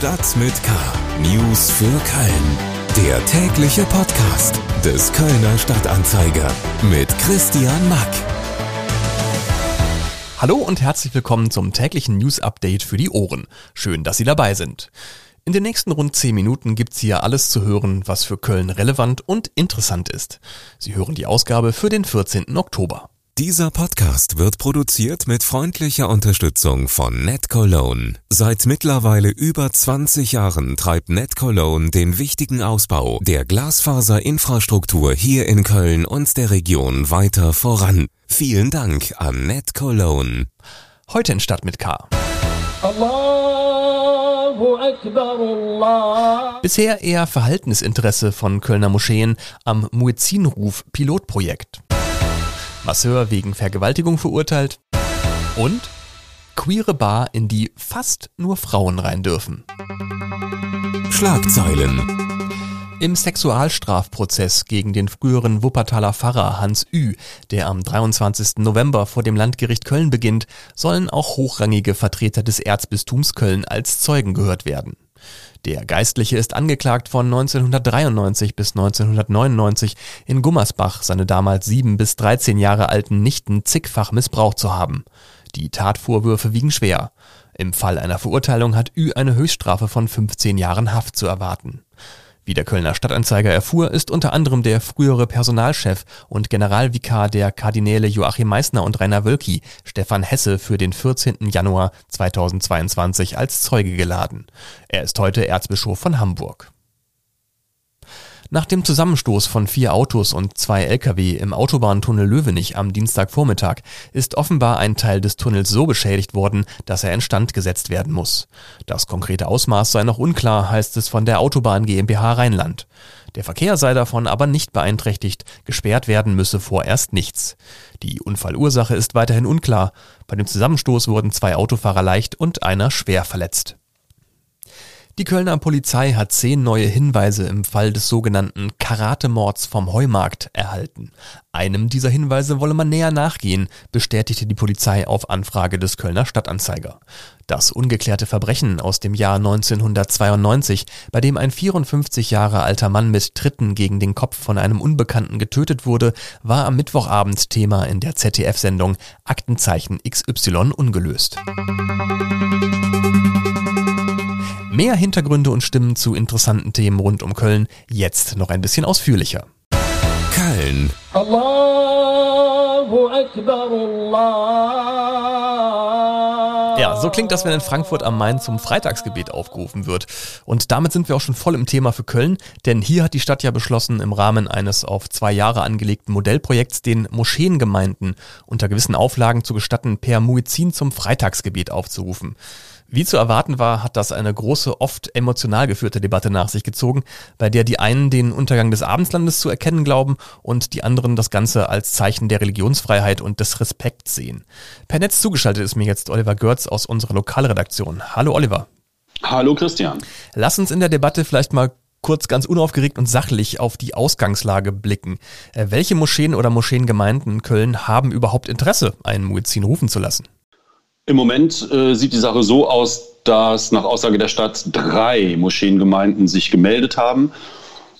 Stadt mit K. News für Köln. Der tägliche Podcast des Kölner Stadtanzeiger mit Christian Mack. Hallo und herzlich willkommen zum täglichen News Update für die Ohren. Schön, dass Sie dabei sind. In den nächsten rund 10 Minuten gibt's hier alles zu hören, was für Köln relevant und interessant ist. Sie hören die Ausgabe für den 14. Oktober. Dieser Podcast wird produziert mit freundlicher Unterstützung von NetCologne. Seit mittlerweile über 20 Jahren treibt NetCologne den wichtigen Ausbau der Glasfaserinfrastruktur hier in Köln und der Region weiter voran. Vielen Dank an NetCologne. Heute in Stadt mit K. Bisher eher Verhaltensinteresse von Kölner Moscheen am Muezzinruf Pilotprojekt. Masseur wegen Vergewaltigung verurteilt und queere Bar, in die fast nur Frauen rein dürfen. Schlagzeilen. Im Sexualstrafprozess gegen den früheren Wuppertaler Pfarrer Hans Ü, der am 23. November vor dem Landgericht Köln beginnt, sollen auch hochrangige Vertreter des Erzbistums Köln als Zeugen gehört werden. Der Geistliche ist angeklagt von 1993 bis 1999 in Gummersbach seine damals sieben bis 13 Jahre alten Nichten zigfach missbraucht zu haben. Die Tatvorwürfe wiegen schwer. Im Fall einer Verurteilung hat Ü eine Höchststrafe von 15 Jahren Haft zu erwarten. Wie der Kölner Stadtanzeiger erfuhr, ist unter anderem der frühere Personalchef und Generalvikar der Kardinäle Joachim Meissner und Rainer Wölki, Stefan Hesse, für den 14. Januar 2022 als Zeuge geladen. Er ist heute Erzbischof von Hamburg. Nach dem Zusammenstoß von vier Autos und zwei Lkw im Autobahntunnel Löwenich am Dienstagvormittag ist offenbar ein Teil des Tunnels so beschädigt worden, dass er instand gesetzt werden muss. Das konkrete Ausmaß sei noch unklar, heißt es von der Autobahn GmbH Rheinland. Der Verkehr sei davon aber nicht beeinträchtigt, gesperrt werden müsse vorerst nichts. Die Unfallursache ist weiterhin unklar. Bei dem Zusammenstoß wurden zwei Autofahrer leicht und einer schwer verletzt. Die Kölner Polizei hat zehn neue Hinweise im Fall des sogenannten Karatemords vom Heumarkt erhalten. Einem dieser Hinweise wolle man näher nachgehen, bestätigte die Polizei auf Anfrage des Kölner Stadtanzeiger. Das ungeklärte Verbrechen aus dem Jahr 1992, bei dem ein 54 Jahre alter Mann mit Tritten gegen den Kopf von einem Unbekannten getötet wurde, war am Mittwochabend Thema in der ZDF-Sendung Aktenzeichen XY ungelöst. Mehr Hintergründe und Stimmen zu interessanten Themen rund um Köln jetzt noch ein bisschen ausführlicher. Köln. Ja, so klingt das, wenn in Frankfurt am Main zum Freitagsgebet aufgerufen wird. Und damit sind wir auch schon voll im Thema für Köln, denn hier hat die Stadt ja beschlossen, im Rahmen eines auf zwei Jahre angelegten Modellprojekts den Moscheengemeinden unter gewissen Auflagen zu gestatten, per Muezzin zum Freitagsgebet aufzurufen. Wie zu erwarten war, hat das eine große, oft emotional geführte Debatte nach sich gezogen, bei der die einen den Untergang des Abendslandes zu erkennen glauben und die anderen das Ganze als Zeichen der Religionsfreiheit und des Respekts sehen. Per Netz zugeschaltet ist mir jetzt Oliver Görz aus unserer Lokalredaktion. Hallo Oliver. Hallo Christian. Lass uns in der Debatte vielleicht mal kurz ganz unaufgeregt und sachlich auf die Ausgangslage blicken. Äh, welche Moscheen oder Moscheengemeinden in Köln haben überhaupt Interesse, einen Muezzin rufen zu lassen? Im Moment äh, sieht die Sache so aus, dass nach Aussage der Stadt drei Moscheengemeinden sich gemeldet haben.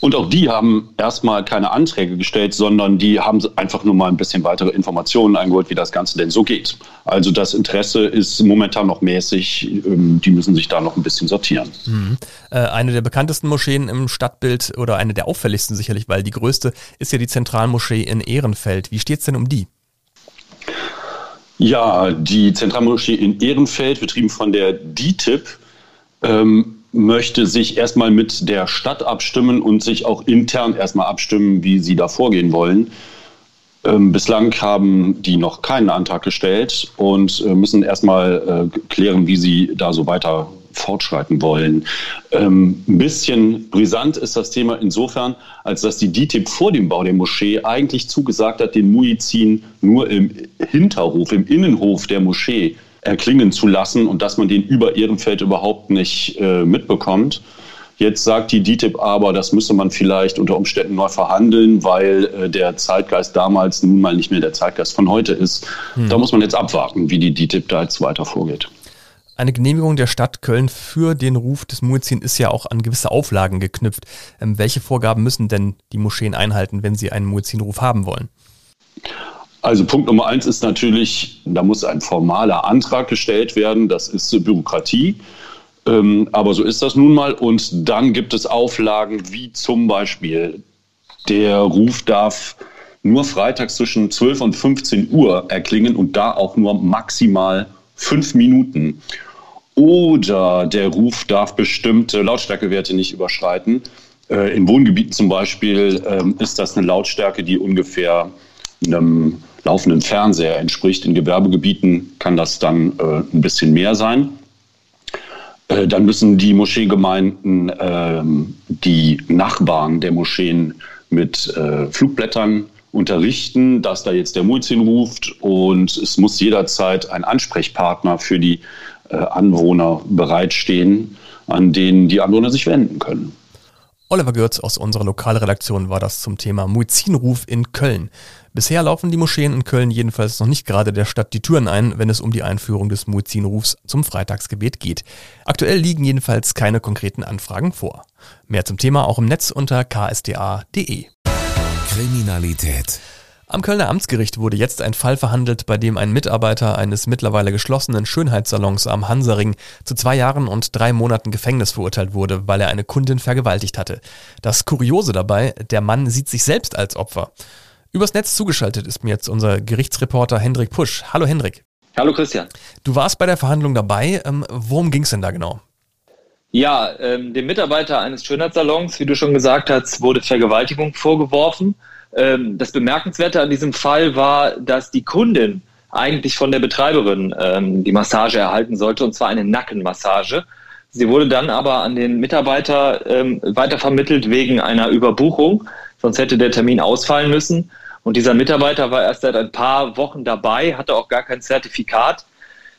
Und auch die haben erstmal keine Anträge gestellt, sondern die haben einfach nur mal ein bisschen weitere Informationen eingeholt, wie das Ganze denn so geht. Also das Interesse ist momentan noch mäßig. Ähm, die müssen sich da noch ein bisschen sortieren. Mhm. Äh, eine der bekanntesten Moscheen im Stadtbild oder eine der auffälligsten sicherlich, weil die größte ist ja die Zentralmoschee in Ehrenfeld. Wie steht es denn um die? Ja, die Zentralmoschee in Ehrenfeld, betrieben von der DITIB, ähm, möchte sich erstmal mit der Stadt abstimmen und sich auch intern erstmal abstimmen, wie sie da vorgehen wollen. Ähm, bislang haben die noch keinen Antrag gestellt und äh, müssen erstmal äh, klären, wie sie da so weiter fortschreiten wollen. Ähm, ein bisschen brisant ist das Thema insofern, als dass die DITIB vor dem Bau der Moschee eigentlich zugesagt hat, den Muizin nur im Hinterhof, im Innenhof der Moschee erklingen zu lassen und dass man den über Ehrenfeld überhaupt nicht äh, mitbekommt. Jetzt sagt die DITIB aber, das müsse man vielleicht unter Umständen neu verhandeln, weil äh, der Zeitgeist damals nun mal nicht mehr der Zeitgeist von heute ist. Hm. Da muss man jetzt abwarten, wie die DITIB da jetzt weiter vorgeht. Eine Genehmigung der Stadt Köln für den Ruf des Muezzin ist ja auch an gewisse Auflagen geknüpft. Ähm, welche Vorgaben müssen denn die Moscheen einhalten, wenn sie einen Muezzin-Ruf haben wollen? Also Punkt Nummer eins ist natürlich, da muss ein formaler Antrag gestellt werden. Das ist Bürokratie. Ähm, aber so ist das nun mal. Und dann gibt es Auflagen wie zum Beispiel, der Ruf darf nur freitags zwischen 12 und 15 Uhr erklingen und da auch nur maximal fünf Minuten. Oder der Ruf darf bestimmte Lautstärkewerte nicht überschreiten. Äh, in Wohngebieten zum Beispiel ähm, ist das eine Lautstärke, die ungefähr einem laufenden Fernseher entspricht. In Gewerbegebieten kann das dann äh, ein bisschen mehr sein. Äh, dann müssen die Moscheegemeinden ähm, die Nachbarn der Moscheen mit äh, Flugblättern unterrichten, dass da jetzt der Muezzin ruft und es muss jederzeit ein Ansprechpartner für die äh, Anwohner bereitstehen, an den die Anwohner sich wenden können. Oliver Görz aus unserer Lokalredaktion war das zum Thema Muezzinruf in Köln. Bisher laufen die Moscheen in Köln jedenfalls noch nicht gerade der Stadt die Türen ein, wenn es um die Einführung des Muezzinrufs zum Freitagsgebet geht. Aktuell liegen jedenfalls keine konkreten Anfragen vor. Mehr zum Thema auch im Netz unter ksda.de. Kriminalität. Am Kölner Amtsgericht wurde jetzt ein Fall verhandelt, bei dem ein Mitarbeiter eines mittlerweile geschlossenen Schönheitssalons am Hansaring zu zwei Jahren und drei Monaten Gefängnis verurteilt wurde, weil er eine Kundin vergewaltigt hatte. Das Kuriose dabei, der Mann sieht sich selbst als Opfer. Übers Netz zugeschaltet ist mir jetzt unser Gerichtsreporter Hendrik Pusch. Hallo Hendrik. Hallo Christian. Du warst bei der Verhandlung dabei. Ähm, worum ging es denn da genau? Ja, ähm, dem Mitarbeiter eines Schönheitssalons, wie du schon gesagt hast, wurde Vergewaltigung vorgeworfen. Ähm, das Bemerkenswerte an diesem Fall war, dass die Kundin eigentlich von der Betreiberin ähm, die Massage erhalten sollte, und zwar eine Nackenmassage. Sie wurde dann aber an den Mitarbeiter ähm, weitervermittelt wegen einer Überbuchung, sonst hätte der Termin ausfallen müssen. Und dieser Mitarbeiter war erst seit ein paar Wochen dabei, hatte auch gar kein Zertifikat.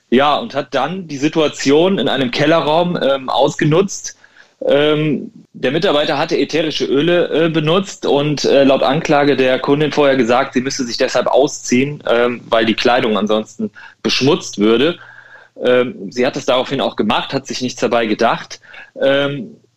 Ja, und hat dann die Situation in einem Kellerraum ähm, ausgenutzt. Ähm, der Mitarbeiter hatte ätherische Öle äh, benutzt und äh, laut Anklage der Kundin vorher gesagt, sie müsse sich deshalb ausziehen, ähm, weil die Kleidung ansonsten beschmutzt würde. Ähm, sie hat es daraufhin auch gemacht, hat sich nichts dabei gedacht.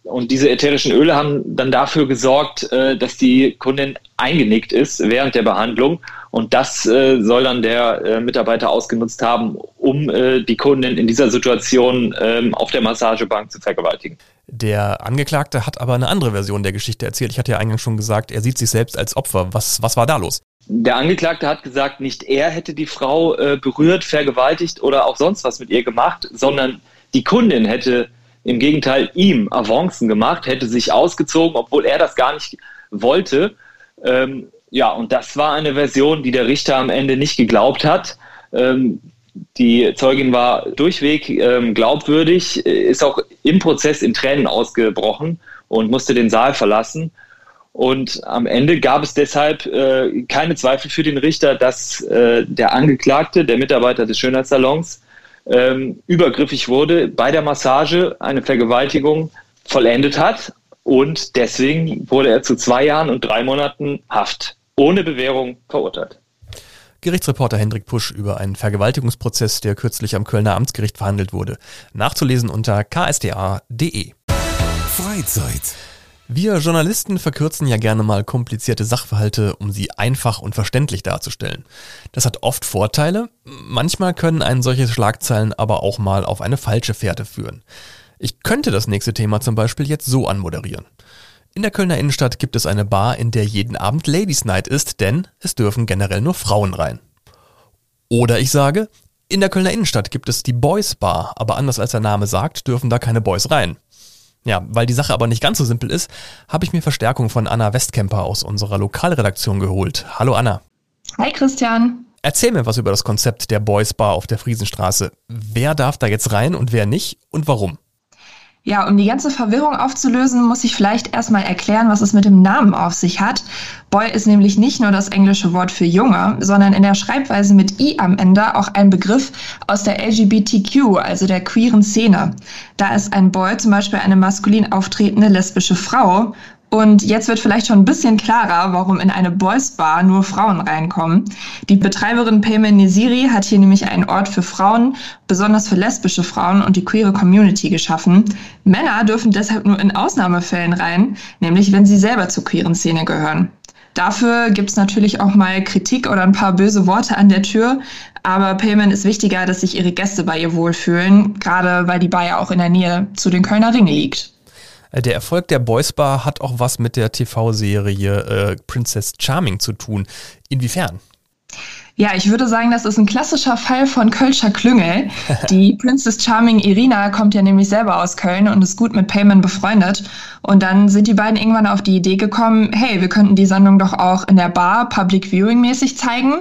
Und diese ätherischen Öle haben dann dafür gesorgt, äh, dass die Kundin eingenickt ist während der Behandlung. Und das äh, soll dann der äh, Mitarbeiter ausgenutzt haben, um die Kundin in dieser Situation ähm, auf der Massagebank zu vergewaltigen. Der Angeklagte hat aber eine andere Version der Geschichte erzählt. Ich hatte ja eingangs schon gesagt, er sieht sich selbst als Opfer. Was, was war da los? Der Angeklagte hat gesagt, nicht er hätte die Frau berührt, vergewaltigt oder auch sonst was mit ihr gemacht, sondern die Kundin hätte im Gegenteil ihm Avancen gemacht, hätte sich ausgezogen, obwohl er das gar nicht wollte. Ähm, ja, und das war eine Version, die der Richter am Ende nicht geglaubt hat. Ähm, die Zeugin war durchweg ähm, glaubwürdig, ist auch im Prozess in Tränen ausgebrochen und musste den Saal verlassen. Und am Ende gab es deshalb äh, keine Zweifel für den Richter, dass äh, der Angeklagte, der Mitarbeiter des Schönheitssalons, ähm, übergriffig wurde, bei der Massage eine Vergewaltigung vollendet hat. Und deswegen wurde er zu zwei Jahren und drei Monaten Haft ohne Bewährung verurteilt. Gerichtsreporter Hendrik Pusch über einen Vergewaltigungsprozess, der kürzlich am Kölner Amtsgericht verhandelt wurde. Nachzulesen unter ksda.de. Freizeit. Wir Journalisten verkürzen ja gerne mal komplizierte Sachverhalte, um sie einfach und verständlich darzustellen. Das hat oft Vorteile, manchmal können einen solche Schlagzeilen aber auch mal auf eine falsche Fährte führen. Ich könnte das nächste Thema zum Beispiel jetzt so anmoderieren. In der Kölner Innenstadt gibt es eine Bar, in der jeden Abend Ladies Night ist, denn es dürfen generell nur Frauen rein. Oder ich sage, in der Kölner Innenstadt gibt es die Boys Bar, aber anders als der Name sagt, dürfen da keine Boys rein. Ja, weil die Sache aber nicht ganz so simpel ist, habe ich mir Verstärkung von Anna Westkemper aus unserer Lokalredaktion geholt. Hallo Anna. Hi Christian. Erzähl mir was über das Konzept der Boys Bar auf der Friesenstraße. Wer darf da jetzt rein und wer nicht und warum? Ja, um die ganze Verwirrung aufzulösen, muss ich vielleicht erstmal erklären, was es mit dem Namen auf sich hat. Boy ist nämlich nicht nur das englische Wort für Junge, sondern in der Schreibweise mit i am Ende auch ein Begriff aus der LGBTQ, also der queeren Szene. Da ist ein Boy zum Beispiel eine maskulin auftretende lesbische Frau. Und jetzt wird vielleicht schon ein bisschen klarer, warum in eine Boys Bar nur Frauen reinkommen. Die Betreiberin Payman Nesiri hat hier nämlich einen Ort für Frauen, besonders für lesbische Frauen und die queere Community geschaffen. Männer dürfen deshalb nur in Ausnahmefällen rein, nämlich wenn sie selber zur queeren Szene gehören. Dafür gibt's natürlich auch mal Kritik oder ein paar böse Worte an der Tür. Aber Payman ist wichtiger, dass sich ihre Gäste bei ihr wohlfühlen, gerade weil die Bar ja auch in der Nähe zu den Kölner Ringe liegt. Äh, der Erfolg der Boys Bar hat auch was mit der TV-Serie äh, Princess Charming zu tun. Inwiefern? Ja, ich würde sagen, das ist ein klassischer Fall von Kölscher Klüngel. Die Princess Charming Irina kommt ja nämlich selber aus Köln und ist gut mit Payman befreundet. Und dann sind die beiden irgendwann auf die Idee gekommen, hey, wir könnten die Sendung doch auch in der Bar Public Viewing mäßig zeigen.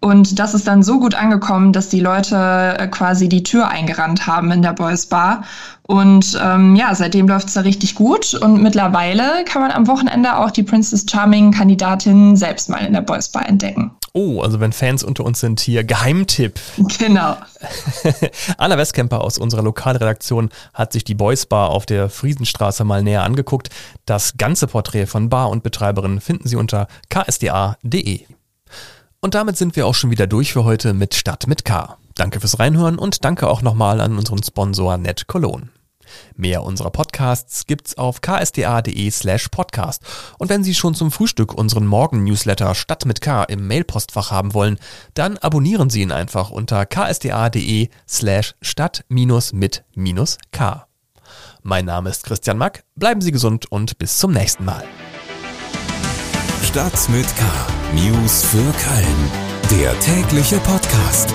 Und das ist dann so gut angekommen, dass die Leute äh, quasi die Tür eingerannt haben in der Boys Bar. Und ähm, ja, seitdem läuft's da richtig gut. Und mittlerweile kann man am Wochenende auch die Princess Charming Kandidatin selbst mal in der Boys Bar entdecken. Oh, also wenn Fans unter uns sind, hier Geheimtipp. Genau. Anna Westkemper aus unserer Lokalredaktion hat sich die Boys Bar auf der Friesenstraße mal näher angeguckt. Das ganze Porträt von Bar und Betreiberin finden Sie unter ksda.de. Und damit sind wir auch schon wieder durch für heute mit Stadt mit K. Danke fürs Reinhören und danke auch nochmal an unseren Sponsor Net Cologne. Mehr unserer Podcasts gibt's auf ksda.de slash podcast. Und wenn Sie schon zum Frühstück unseren Morgen-Newsletter Stadt mit K im Mailpostfach haben wollen, dann abonnieren Sie ihn einfach unter ksda.de slash stadt-mit-k. Mein Name ist Christian Mack, bleiben Sie gesund und bis zum nächsten Mal. Stadt mit K. News für Köln. Der tägliche Podcast.